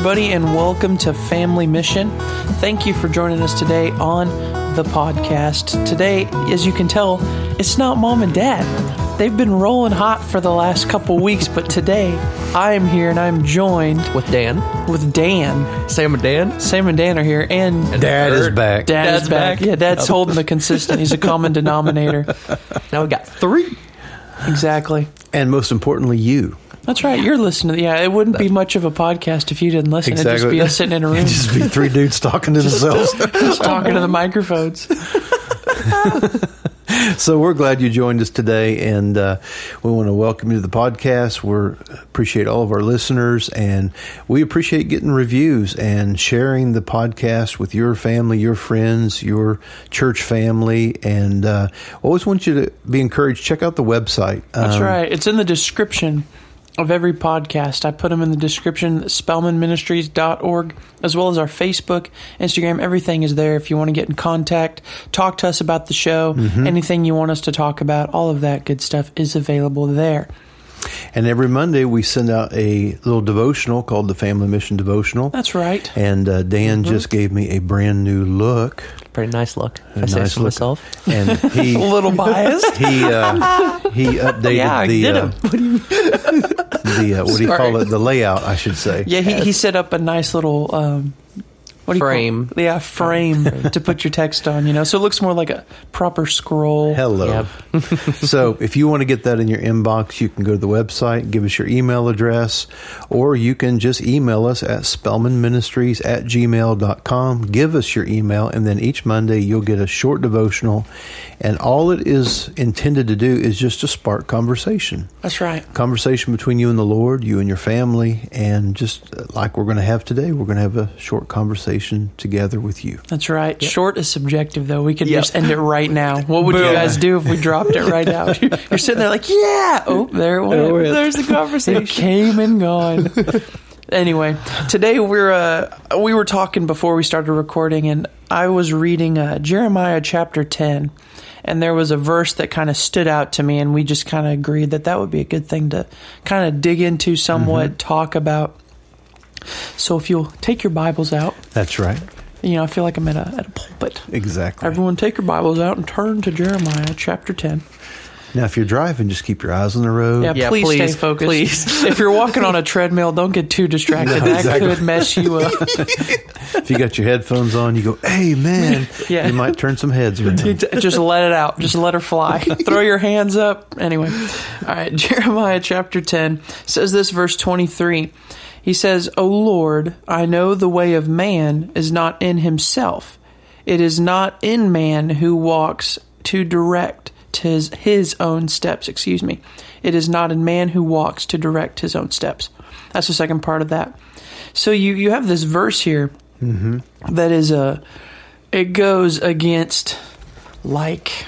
Hello, everybody, and welcome to Family Mission. Thank you for joining us today on the podcast. Today, as you can tell, it's not mom and dad. They've been rolling hot for the last couple weeks, but today I am here and I'm joined with Dan. with Dan. Sam and Dan. Sam and Dan are here, and Dad is back. Dad is back. back. Yeah, Dad's holding the consistent. He's a common denominator. Now we got three. Exactly. And most importantly, you. That's right. You're listening. to Yeah, it wouldn't be much of a podcast if you didn't listen. It'd just be us sitting in a room It'd just be three dudes talking to themselves. just talking to the microphones. so we're glad you joined us today, and uh, we want to welcome you to the podcast. We appreciate all of our listeners, and we appreciate getting reviews and sharing the podcast with your family, your friends, your church family, and uh, always want you to be encouraged. Check out the website. That's Um, right. It's in the description of every podcast. I put them in the description, spellmanministries.org, as well as our Facebook, Instagram. Everything is there if you want to get in contact, talk to us about the show, Mm-hmm. anything you want us to talk about. All of that good stuff is available there. And every Monday we send out a little devotional called the Family Mission Devotional. That's right. And uh, Dan just gave me a brand new look. Pretty nice look. If I A say nice so look. myself. And he A little biased. he uh, he updated Yeah, the did uh, him. the uh, what do you call it? The layout, I should say. Yeah, he, he set up a nice little um, what do you Frame. Call it? Yeah, frame to put your text on. You know, so it looks more like a proper scroll. Hello. so if you want to get that in your inbox, you can go to the website, give us your email address, or you can just email us at spellmanministries at gmail.com. Give us your email, and then each Monday you'll get a short devotional. And all it is intended to do is just to spark conversation. That's right. Conversation between you and the Lord, you and your family, and just like we're going to have today, we're going to have a short conversation together with you. That's right. Short is subjective, though. We could Yep. just end it right now. What would you guys do if we dropped it right now? You're, you're sitting there like, yeah. Oh, there it went. There it. There's the conversation. It came and gone. anyway, today we're uh, we were talking before we started recording, and I was reading uh, Jeremiah chapter ten, and there was a verse that kind of stood out to me, and we just kind of agreed that that would be a good thing to kind of dig into somewhat, talk about. So if you'll take your Bibles out, That's right. you know, I feel like I'm at a at a pulpit. Exactly. Everyone, take your Bibles out and turn to Jeremiah chapter 10. Now, if you're driving, just keep your eyes on the road. Yeah, Yeah, please, please, stay focused. please. if you're walking on a treadmill, don't get too distracted. No, that could mess you up. If you got your headphones on, you go, "Hey, man!" Yeah. You might turn some heads around. Just let it out. Just let her fly. Throw your hands up. Anyway, all right. Jeremiah chapter 10 says this, verse 23. He says, O Lord, I know the way of man is not in himself. It is not in man who walks to direct his, his own steps. Excuse me. It is not in man who walks to direct his own steps. That's the second part of that. So you, you have this verse here mm-hmm. that is a, it goes against like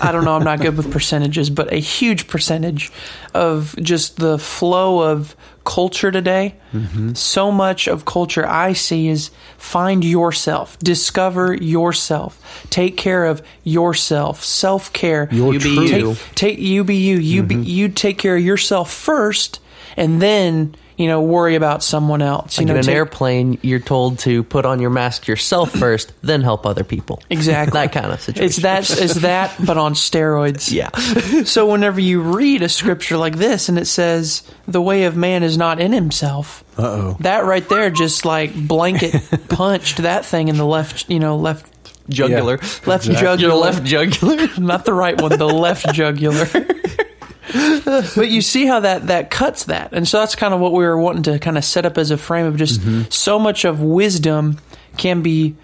I don't know, I'm not good with percentages, but a huge percentage of just the flow of culture today. Mm-hmm. So much of culture I see is find yourself, discover yourself, take care of yourself, self care. Your You be you. Take, take you be you. You be mm-hmm. you take care of yourself first, and then you know worry about someone else. You Like know, in an take- airplane, you're told to put on your mask yourself first, then help other people. Exactly. That kind of situation. It's that it's that, but on steroids. Yeah. So whenever you read a scripture like this and it says the way of man is not in himself, Uh oh. that right there just like blanket punched that thing in the left, you know, left Jugular. left Exactly. jugular, Your left jugular. not the right one, the left jugular. but you see how that that cuts that, and so that's kind of what we were wanting to kind of set up as a frame of just mm-hmm. so much of wisdom can be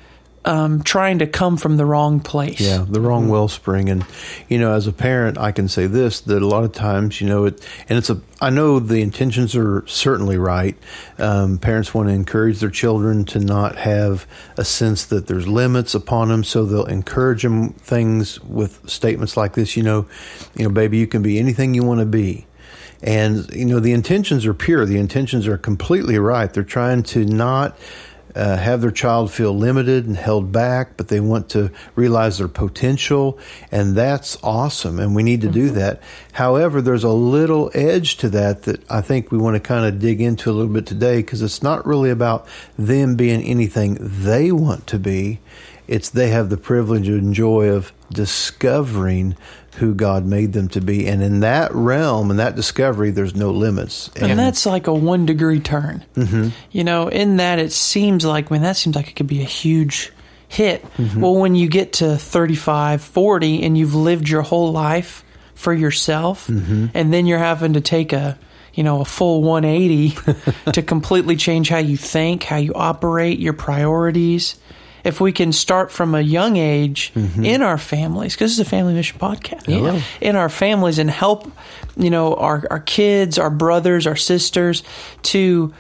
um, trying to come from the wrong place. Yeah, the wrong wellspring, and you know, as a parent, I can say this: that a lot of times, you know, it, and it's a. I know the intentions are certainly right. Um, parents want to encourage their children to not have a sense that there's limits upon them, so they'll encourage them things with statements like this. You know, you know, baby, you can be anything you want to be. And you know the intentions are pure. The intentions are completely right. They're trying to not uh, have their child feel limited and held back, but they want to realize their potential, and that's awesome, and we need to do that. However, there's a little edge to that that I think we want to kind of dig into a little bit today because it's not really about them being anything they want to be. It's they have the privilege and joy of discovering who God made them to be. And in that realm and that discovery, there's no limits. And, that's like a one degree turn. Mm-hmm. You know, in that it seems like, man, that seems like it could be a huge hit. Well, when you get to 35, 40, and you've lived your whole life for yourself, and then you're having to take a you know a full 180 to completely change how you think, how you operate, your priorities. If we can start from a young age mm-hmm. in our families, because this is a family mission podcast, Yeah. in our families and help, you know, our, our kids, our brothers, our sisters to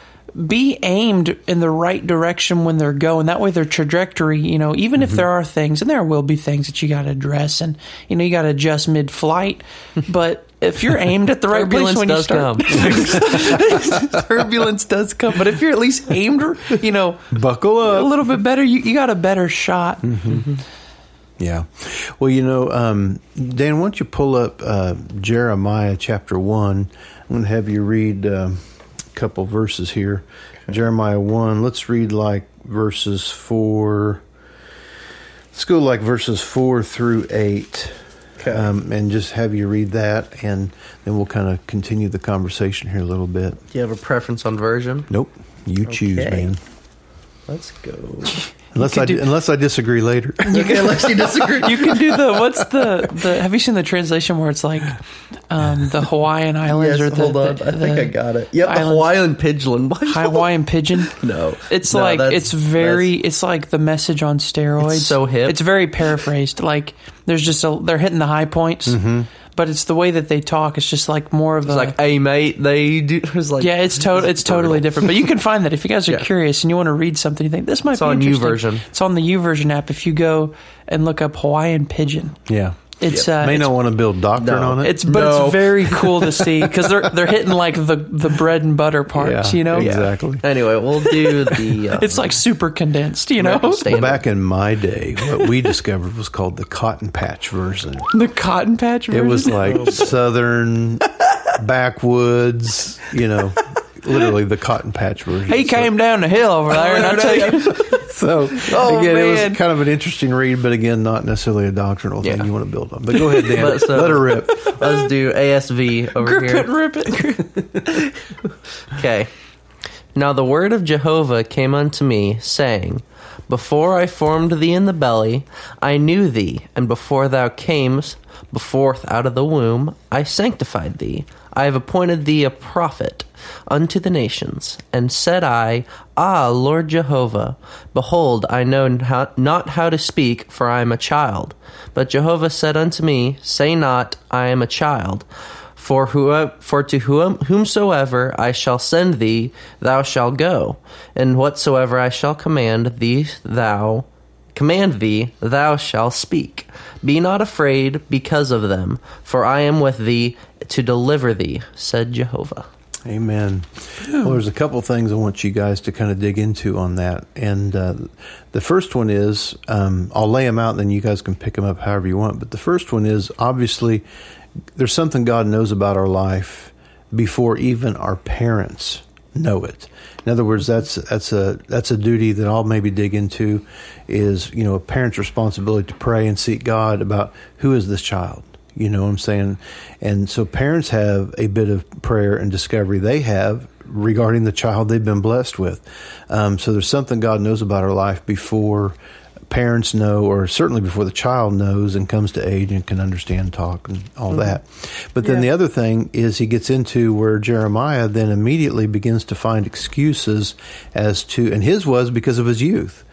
be aimed in the right direction when they're going. That way their trajectory, you know, even if mm-hmm. there are things, and there will be things that you got to address and, you know, you got to adjust mid flight, but if you're aimed at the right place Turbulence when you does start, come. turbulence does come. But if you're at least aimed, you know, Buckle up a little bit better, you, you got a better shot. Yeah. Well, you know, um, Dan, why don't you pull up uh, Jeremiah chapter 1? I'm going to have you read um, a couple verses here. Jeremiah 1, let's read like verses 4. Let's go like verses 4 through 8. Um, and just have you read that, and then we'll kind of continue the conversation here a little bit. Do you have a preference on version? Nope, you choose, Okay. man. Let's go. Unless could I do- unless I disagree later. okay, unless you disagree. You can do the what's the the have you seen the translation where it's like um, the Hawaiian Islands yes, or the, hold on. the- I think I got it. Yep, the Hawaiian Pidgin. Hawaiian Pidgin? No, It's No, like it's very it's like the message on steroids. It's so hip. It's very paraphrased. Like there's just a they're hitting the high points, but it's the way that they talk. It's just like more of It's a like, hey mate, they do. It's like, yeah. It's to, it's totally different. But you can find that if you guys are Yeah. curious and you want to read something. You think this might It's be on interesting. YouVersion. It's on the YouVersion app. If you go and look up Hawaiian Pidgin, yeah. It's uh, May it's not want to build doctrine No. on it. It's but No. it's very cool to see because they're they're hitting like the the bread and butter parts, Yeah, you know. yeah. Exactly. Anyway, we'll do the. Uh, It's like super condensed, you know. Well, back in my day, what we discovered was called the cotton patch version. The cotton patch. Version. It was like southern backwoods, you know, literally the cotton patch version. he came down the hill over there, and I tell you, So, Oh, again, it was kind of an interesting read, but again, not necessarily a doctrinal thing Yeah. you want to build on. But go ahead, Dan. But so- Let her rip. let's do ASV over grip here. it, rip it. Okay. Now the word of Jehovah came unto me, saying, Before I formed thee in the belly, I knew thee, and before thou camest forth out of the womb, I sanctified thee. I have appointed thee a prophet unto the nations. And said I, Ah, Lord Jehovah, behold, I know not how to speak, for I am a child. But Jehovah said unto me, Say not, I am a child. For who, for to whom, whomsoever I shall send thee, thou shalt go, and whatsoever I shall command thee, thou command thee, thou shalt speak. Be not afraid because of them, for I am with thee to deliver thee, said Jehovah. Amen. Well, there's a couple things I want you guys to kind of dig into on that. And uh, the first one is um, I'll lay them out, and then you guys can pick them up however you want. But the first one is obviously there's something God knows about our life before even our parents know it. In other words, that's that's a that's a duty that I'll maybe dig into is you know a parent's responsibility to pray and seek God about who is this child. You know what I'm saying? And so parents have a bit of prayer and discovery they have regarding the child they've been blessed with. Um, so there's something God knows about our life before parents know, or certainly before the child knows and comes to age and can understand, talk, and all that. But then Yeah. the other thing is he gets into where Jeremiah then immediately begins to find excuses as to, and his was because of his youth.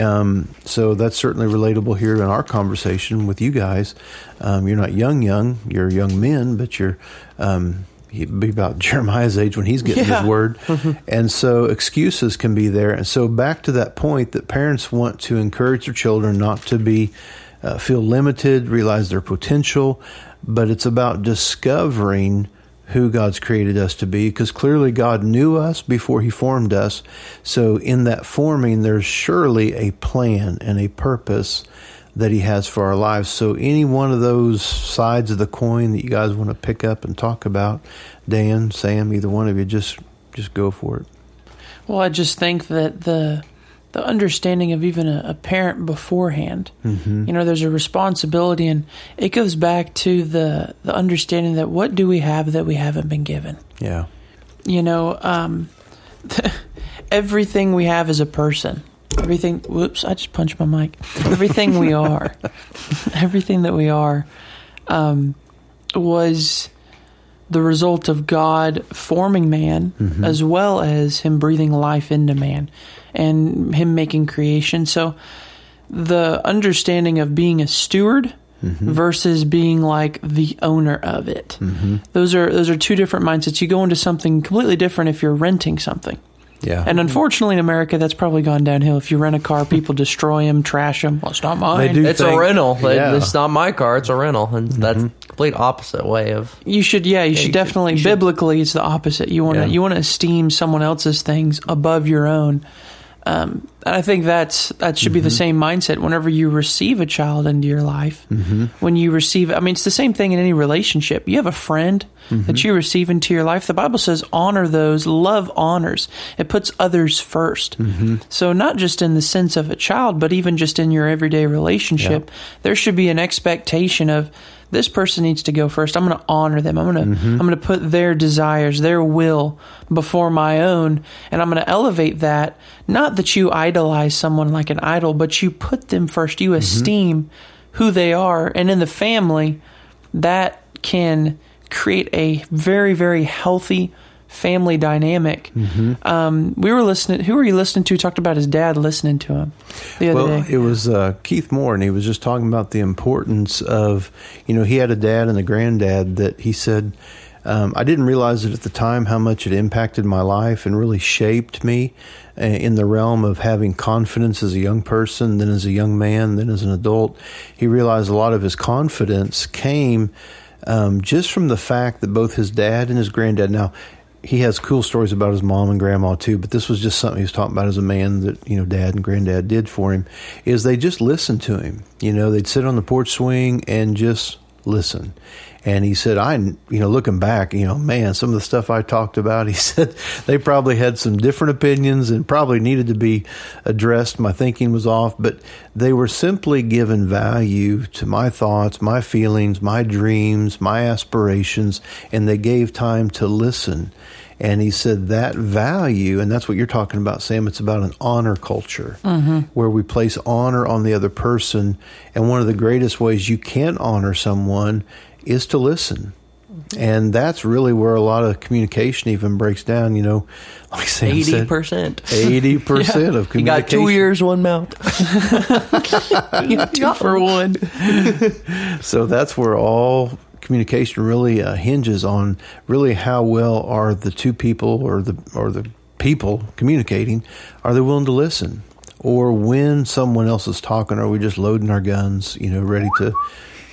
Um, so that's certainly relatable here in our conversation with you guys. Um, you're not young, young. You're young men, but you're um, he'd be about Jeremiah's age when he's getting Yeah. his word. and so excuses can be there. And so back to that point that parents want to encourage their children not to be uh, feel limited, realize their potential, but it's about discovering who God's created us to be because clearly God knew us before He formed us. So, in that forming, there's surely a plan and a purpose that He has for our lives. So, any one of those sides of the coin that you guys want to pick up and talk about, Dan, Sam, either one of you, just just go for it. Well, I just think that the the understanding of even a, a parent beforehand, Mm-hmm. you know, there's a responsibility, and it goes back to the the understanding that what do we have that we haven't been given. Yeah. You know, um, everything we have is a person. Everything. Whoops! I just punched my mic. Everything we are, everything that we are, um, was the result of God forming man, mm-hmm. as well as Him breathing life into man, and Him making creation. So, the understanding of being a steward mm-hmm. versus being like the owner of it. Mm-hmm. Those are those are two different mindsets. You go into something completely different if you're renting something. Yeah. And unfortunately, in America, that's probably gone downhill. If you rent a car, people destroy them, trash them. Well, it's not mine. They do. It's a rental. It- yeah. It's not my car. It's a rental, and mm-hmm. that's the complete opposite way of. You should, yeah, you should you should- definitely. you should- biblically, it's the opposite. You want to, Yeah. you want to esteem someone else's things above your own. Um, and I think that's that should be the same mindset whenever you receive a child into your life. Mm-hmm. When you receive, I mean, it's the same thing in any relationship. You have a friend that you receive into your life. The Bible says, "Honor those, love honors." It puts others 1st So not just in the sense of a child, but even just in your everyday relationship, there should be an expectation of this person needs to go first. I'm going to honor them. I'm going to mm-hmm. I'm going to put their desires, their will before my own, and I'm going to elevate that. Not that you idolize someone like an idol, but you put them first. You mm-hmm. esteem who they are, and in the family, that can create a very very healthy family dynamic. Um, we were listening. Who were you listening to? Talked about his dad listening to him the other Well, day. it was uh, Keith Moore, and he was just talking about the importance of, you know, he had a dad and a granddad that he said, um, I didn't realize it at the time how much it impacted my life and really shaped me uh, in the realm of having confidence as a young person, then as a young man, then as an adult. He realized a lot of his confidence came um, just from the fact that both his dad and his granddad now he has cool stories about his mom and grandma too, but this was just something he was talking about as a man that, you know, dad and granddad did for him, is they just listened to him. You know, they'd sit on the porch swing and just listen. And he said, I, you know, looking back, you know, man, some of the stuff I talked about, he said they probably had some different opinions and probably needed to be addressed. My thinking was off, but they were simply given value to my thoughts, my feelings, my dreams, my aspirations, and they gave time to listen. And he said that value, and that's what you're talking about, Sam. It's about an honor culture mm-hmm. where we place honor on the other person. And one of the greatest ways you can honor someone is to listen. And that's really where a lot of communication even breaks down. You know, like Sam Eighty said, percent. 80% of communication. You got two ears, one mouth. you two for one. So that's where all communication really uh, hinges on really how well are the two people or the or the people communicating are they willing to listen? Or when someone else is talking are we just loading our guns you know ready to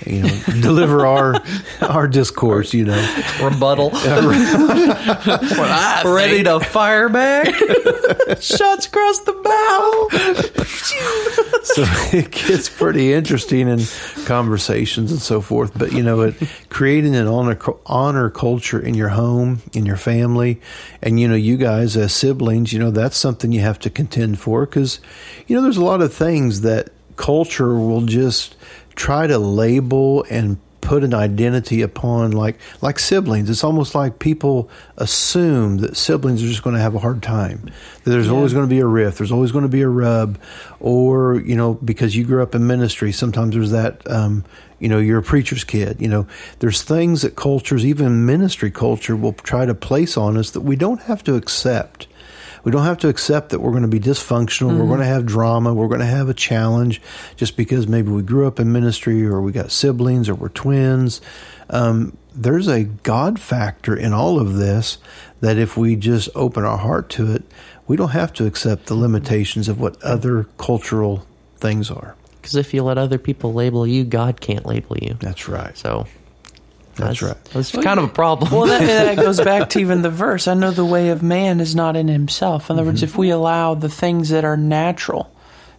you know deliver our our discourse you know Rebuttal. Ready to fire back. Shots across the bow. so it gets pretty interesting in conversations and so forth. But you know, it creating an honor honor culture in your home, in your family, and you know, you guys as siblings, you know, that's something you have to contend for because you know, there's a lot of things that culture will just try to label and put an identity upon like like siblings. It's almost like people assume that siblings are just going to have a hard time that there's always going to be a rift there's always going to be a rub or you know because you grew up in ministry sometimes there's that um, you know you're a preacher's kid you know. There's things that cultures even ministry culture will try to place on us that we don't have to accept we don't have to accept that we're going to be dysfunctional. We're going to have drama. We're going to have a challenge just because maybe we grew up in ministry or we got siblings or we're twins. Um, there's a God factor in all of this that if we just open our heart to it, we don't have to accept the limitations of what other cultural things are. Because if you let other people label you, God can't label you. That's right. So That's right. That's kind of a problem. Well, that, that goes back to even the verse. I know the way of man is not in himself. In other words, mm-hmm. if we allow the things that are natural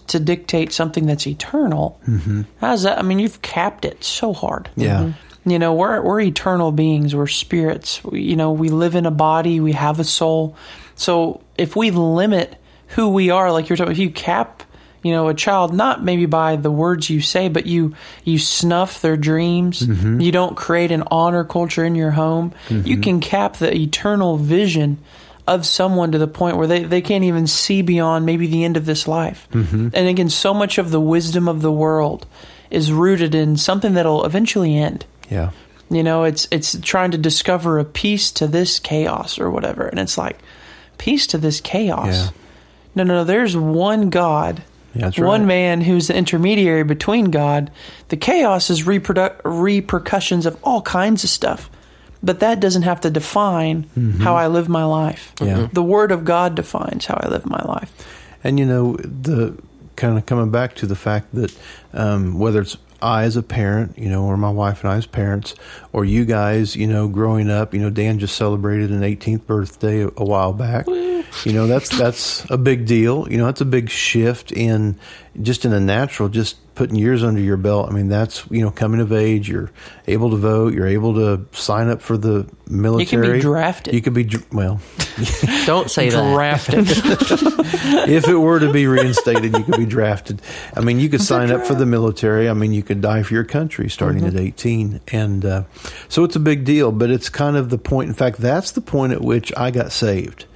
to dictate something that's eternal, mm-hmm. how's that? I mean, you've capped it so hard. Yeah. Mm-hmm. You know, we're we're eternal beings. We're spirits. We, you know, we live in a body. We have a soul. So if we limit who we are, like you're talking, if you cap, you know, a child not maybe by the words you say, but you you snuff their dreams. Mm-hmm. You don't create an honor culture in your home. You mm-hmm. can cap the eternal vision of someone to the point where they, they can't even see beyond maybe the end of this life. Mm-hmm. And again, so much of the wisdom of the world is rooted in something that'll eventually end. Yeah. You know, it's it's trying to discover a peace to this chaos or whatever, and it's like peace to this chaos. Yeah. No, no, no. There's one God, Yeah, that's one man who's the intermediary between God. The chaos is reprodu- repercussions of all kinds of stuff, but that doesn't have to define how I live my life. Mm-hmm. Yeah. The Word of God defines how I live my life. And you know, the kind of coming back to the fact that um, whether it's I as a parent, you know, or my wife and I as parents, or you guys, you know, growing up, you know, Dan just celebrated an 18th birthday a, a while back. You know, that's that's a big deal. You know, that's a big shift in just in a natural, just putting years under your belt. I mean, that's you know, coming of age. You're able to vote. You're able to sign up for the military. You can be drafted. You could be well. Don't say that. Drafted. if it were to be reinstated, you could be drafted. I mean, you could sign up for the military. I mean, you could die for your country starting at 18. And uh, so it's a big deal, but it's kind of the point. In fact, that's the point at which I got saved.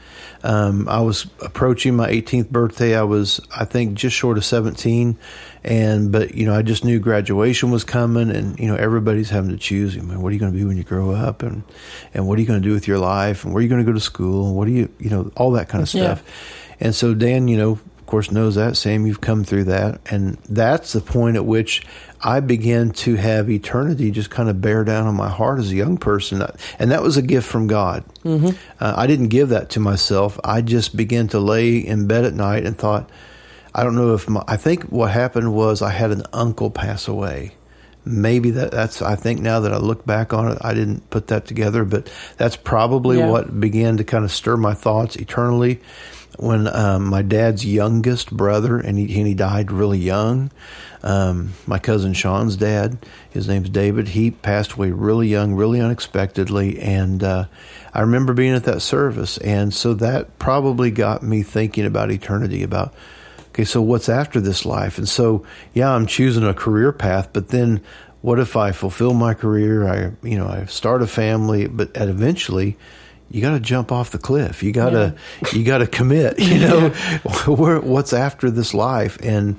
Um, I was approaching my 18th birthday. I was, I think, just short of 17. And, but, you know, I just knew graduation was coming and, you know, everybody's having to choose, I mean, what are you going to be when you grow up? And, and what are you going to do with your life? And where are you going to go to school? And what do you, you know, all that kind of Yeah. stuff. And so Dan, you know, of course, knows that. Sam, you've come through that. And that's the point at which I began to have eternity just kind of bear down on my heart as a young person. And that was a gift from God. Mm-hmm. Uh, I didn't give that to myself. I just began to lay in bed at night and thought, I don't know if my, I think what happened was I had an uncle pass away. Maybe that, that's, I think now that I look back on it, I didn't put that together, but that's probably Yeah. what began to kind of stir my thoughts eternally when um, my dad's youngest brother, and he, and he died really young. Um, my cousin Sean's dad, his name's David, he passed away really young, really unexpectedly. And uh, I remember being at that service. And so that probably got me thinking about eternity, about, okay, so what's after this life? And so, yeah, I'm choosing a career path, but then what if I fulfill my career? I, you know, I start a family, but at eventually, you got to jump off the cliff. You got to, you got to commit. You know, where, what's after this life? And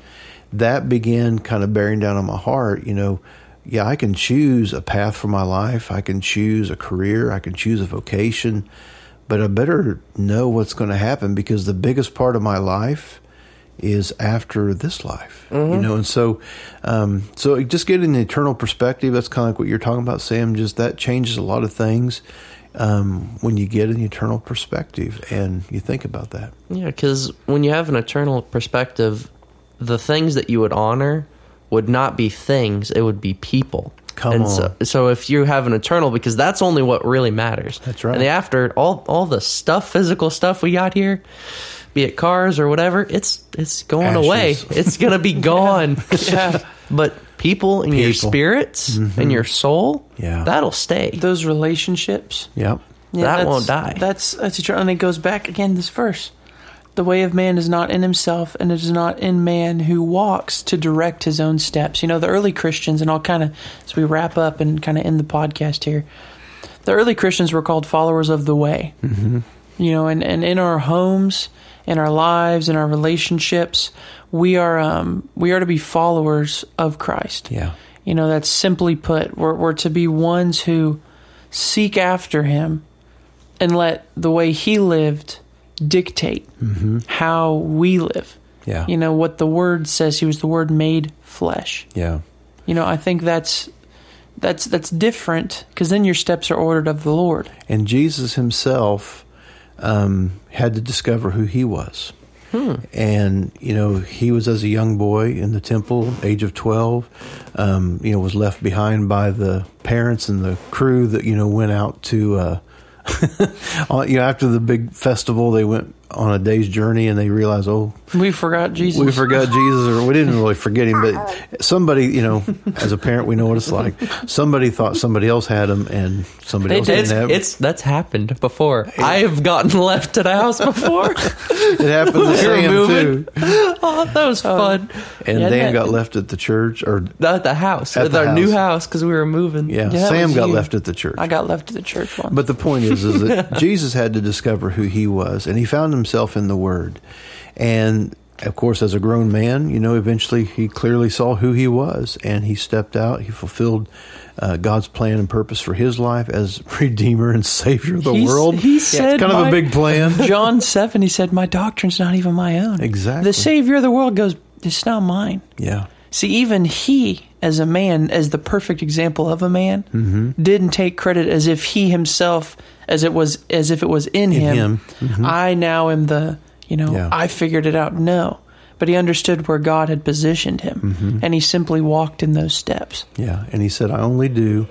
that began kind of bearing down on my heart. You know, yeah, I can choose a path for my life. I can choose a career. I can choose a vocation, but I better know what's going to happen because the biggest part of my life is after this life, you know, and so, um, so just getting an eternal perspective. That's kind of like what you're talking about, Sam. Just that changes a lot of things um, when you get an eternal perspective and you think about that. Yeah, because when you have an eternal perspective, the things that you would honor would not be things; it would be people. Come and on. So, so if you have an eternal, because that's only what really matters. That's right. And the after all, all the stuff, physical stuff we got here, be it cars or whatever, it's it's going Ashes. away. It's gonna be gone. Yeah. But people and your People. spirits and your soul, Yeah. that'll stay. Those relationships. Yep. That won't die. That's that's eternal. And it goes back again this verse. The way of man is not in himself, and it is not in man who walks to direct his own steps. You know, the early Christians, and I'll kind of, as we wrap up and kind of end the podcast here, the early Christians were called followers of the way. Mm-hmm. You know, and, and in our homes, in our lives, in our relationships, we are um, we are to be followers of Christ. Yeah. You know, that's simply put, we're, we're to be ones who seek after him and let the way he lived dictate how we live. Yeah. You know, what the word says, he was the word made flesh. Yeah. You know, I think that's that's that's different because then your steps are ordered of the Lord. And Jesus himself um, had to discover who he was. And you know, he was as a young boy in the temple, age of twelve. Um, you know, was left behind by the parents and the crew that you know went out to. Uh, you know, after the big festival, they went on a day's journey and they realize, oh, We forgot Jesus. we forgot Jesus, or we didn't really forget him, but somebody, you know, as a parent, we know what it's like. Somebody thought somebody else had him, and somebody They else did. didn't have. him. it's that's happened before. I have gotten left at a house before. It happened to We were Sam too, moving. oh, that was oh. fun. and Yeah, Dan that- got left at the church, or At the house, At at, the our new house. house, because we were moving. yeah, Yeah, Sam got you. left at the church. I got left at the church once. But the point is, is that Jesus had to discover who he was, and he found himself in the Word. And of course, as a grown man, you know, eventually he clearly saw who he was, and he stepped out. He fulfilled uh, God's plan and purpose for his life as Redeemer and Savior of the He's- world. He It's said, kind of a big plan. John seven. He said, "My doctrine's not even my own. Exactly. The Savior of the world goes, it's not mine." Yeah, See, even he, as a man, as the perfect example of a man, Mm-hmm. didn't take credit as if he himself, as it was, as if it was in, In him. him. I now am the, you know, Yeah. I figured it out. No, but he understood where God had positioned him, Mm-hmm. and he simply walked in those steps. yeah. And he said, "I only do."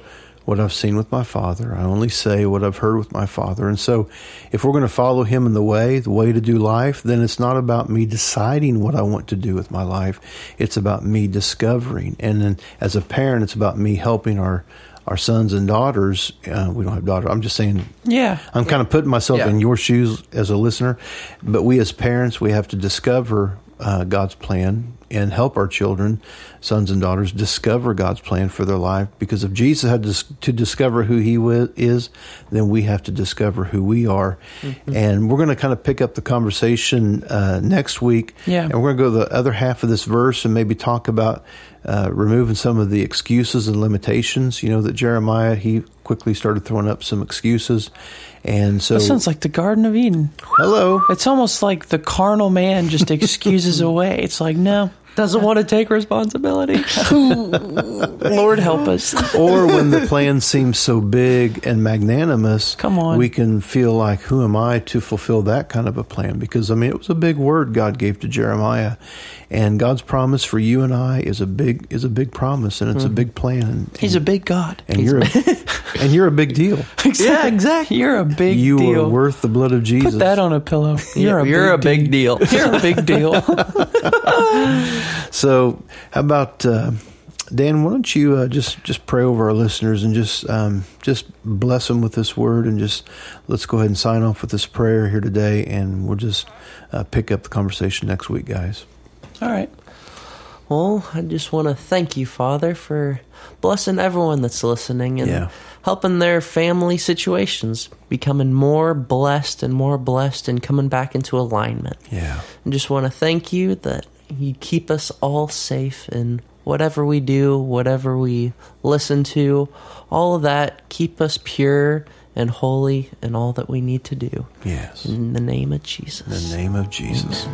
What I've seen with my father. I only say what I've heard with my father. And so, if we're going to follow him in the way, the way to do life, then it's not about me deciding what I want to do with my life. It's about me discovering. And then, as a parent, it's about me helping our our sons and daughters. Uh, we don't have daughters. I'm just saying. Yeah, I'm kind of putting myself Yeah. in your shoes as a listener, but we as parents, we have to discover uh, God's plan and help our children, sons and daughters, discover God's plan for their life. Because if Jesus had to, discover who He is, then we have to discover who we are. Mm-hmm. And we're going to kind of pick up the conversation uh, next week. Yeah. And we're going to go to the other half of this verse and maybe talk about uh, removing some of the excuses and limitations. You know that Jeremiah he quickly started throwing up some excuses, and so that sounds like the Garden of Eden. hello. It's almost like the carnal man just excuses away. It's like, no, Doesn't want to take responsibility. Lord help us. or when the plan seems so big and magnanimous, Come on. we can feel like, who am I to fulfill that kind of a plan? Because I mean, it was a big word God gave to Jeremiah, and God's promise for you and I is a big is a big promise, and it's a big plan. And, Mm-hmm. He's a big God. and you're a, and you're a big deal. Yeah, exactly. You're a big you deal. are worth the blood of Jesus. Put that on a pillow. You're a You're big a big deal. You're a big deal. So, how about uh, Dan? Why don't you uh, just just pray over our listeners and just um, just bless them with this word, and just let's go ahead and sign off with this prayer here today, and we'll just uh, pick up the conversation next week, guys. All right. Well, I just want to thank you, Father, for blessing everyone that's listening and Yeah. helping their family situations becoming more blessed and more blessed and coming back into alignment. Yeah, And just want to thank you that you keep us all safe in whatever we do, whatever we listen to, all of that. Keep us pure and holy in all that we need to do. yes. In the name of Jesus. In the name of Jesus.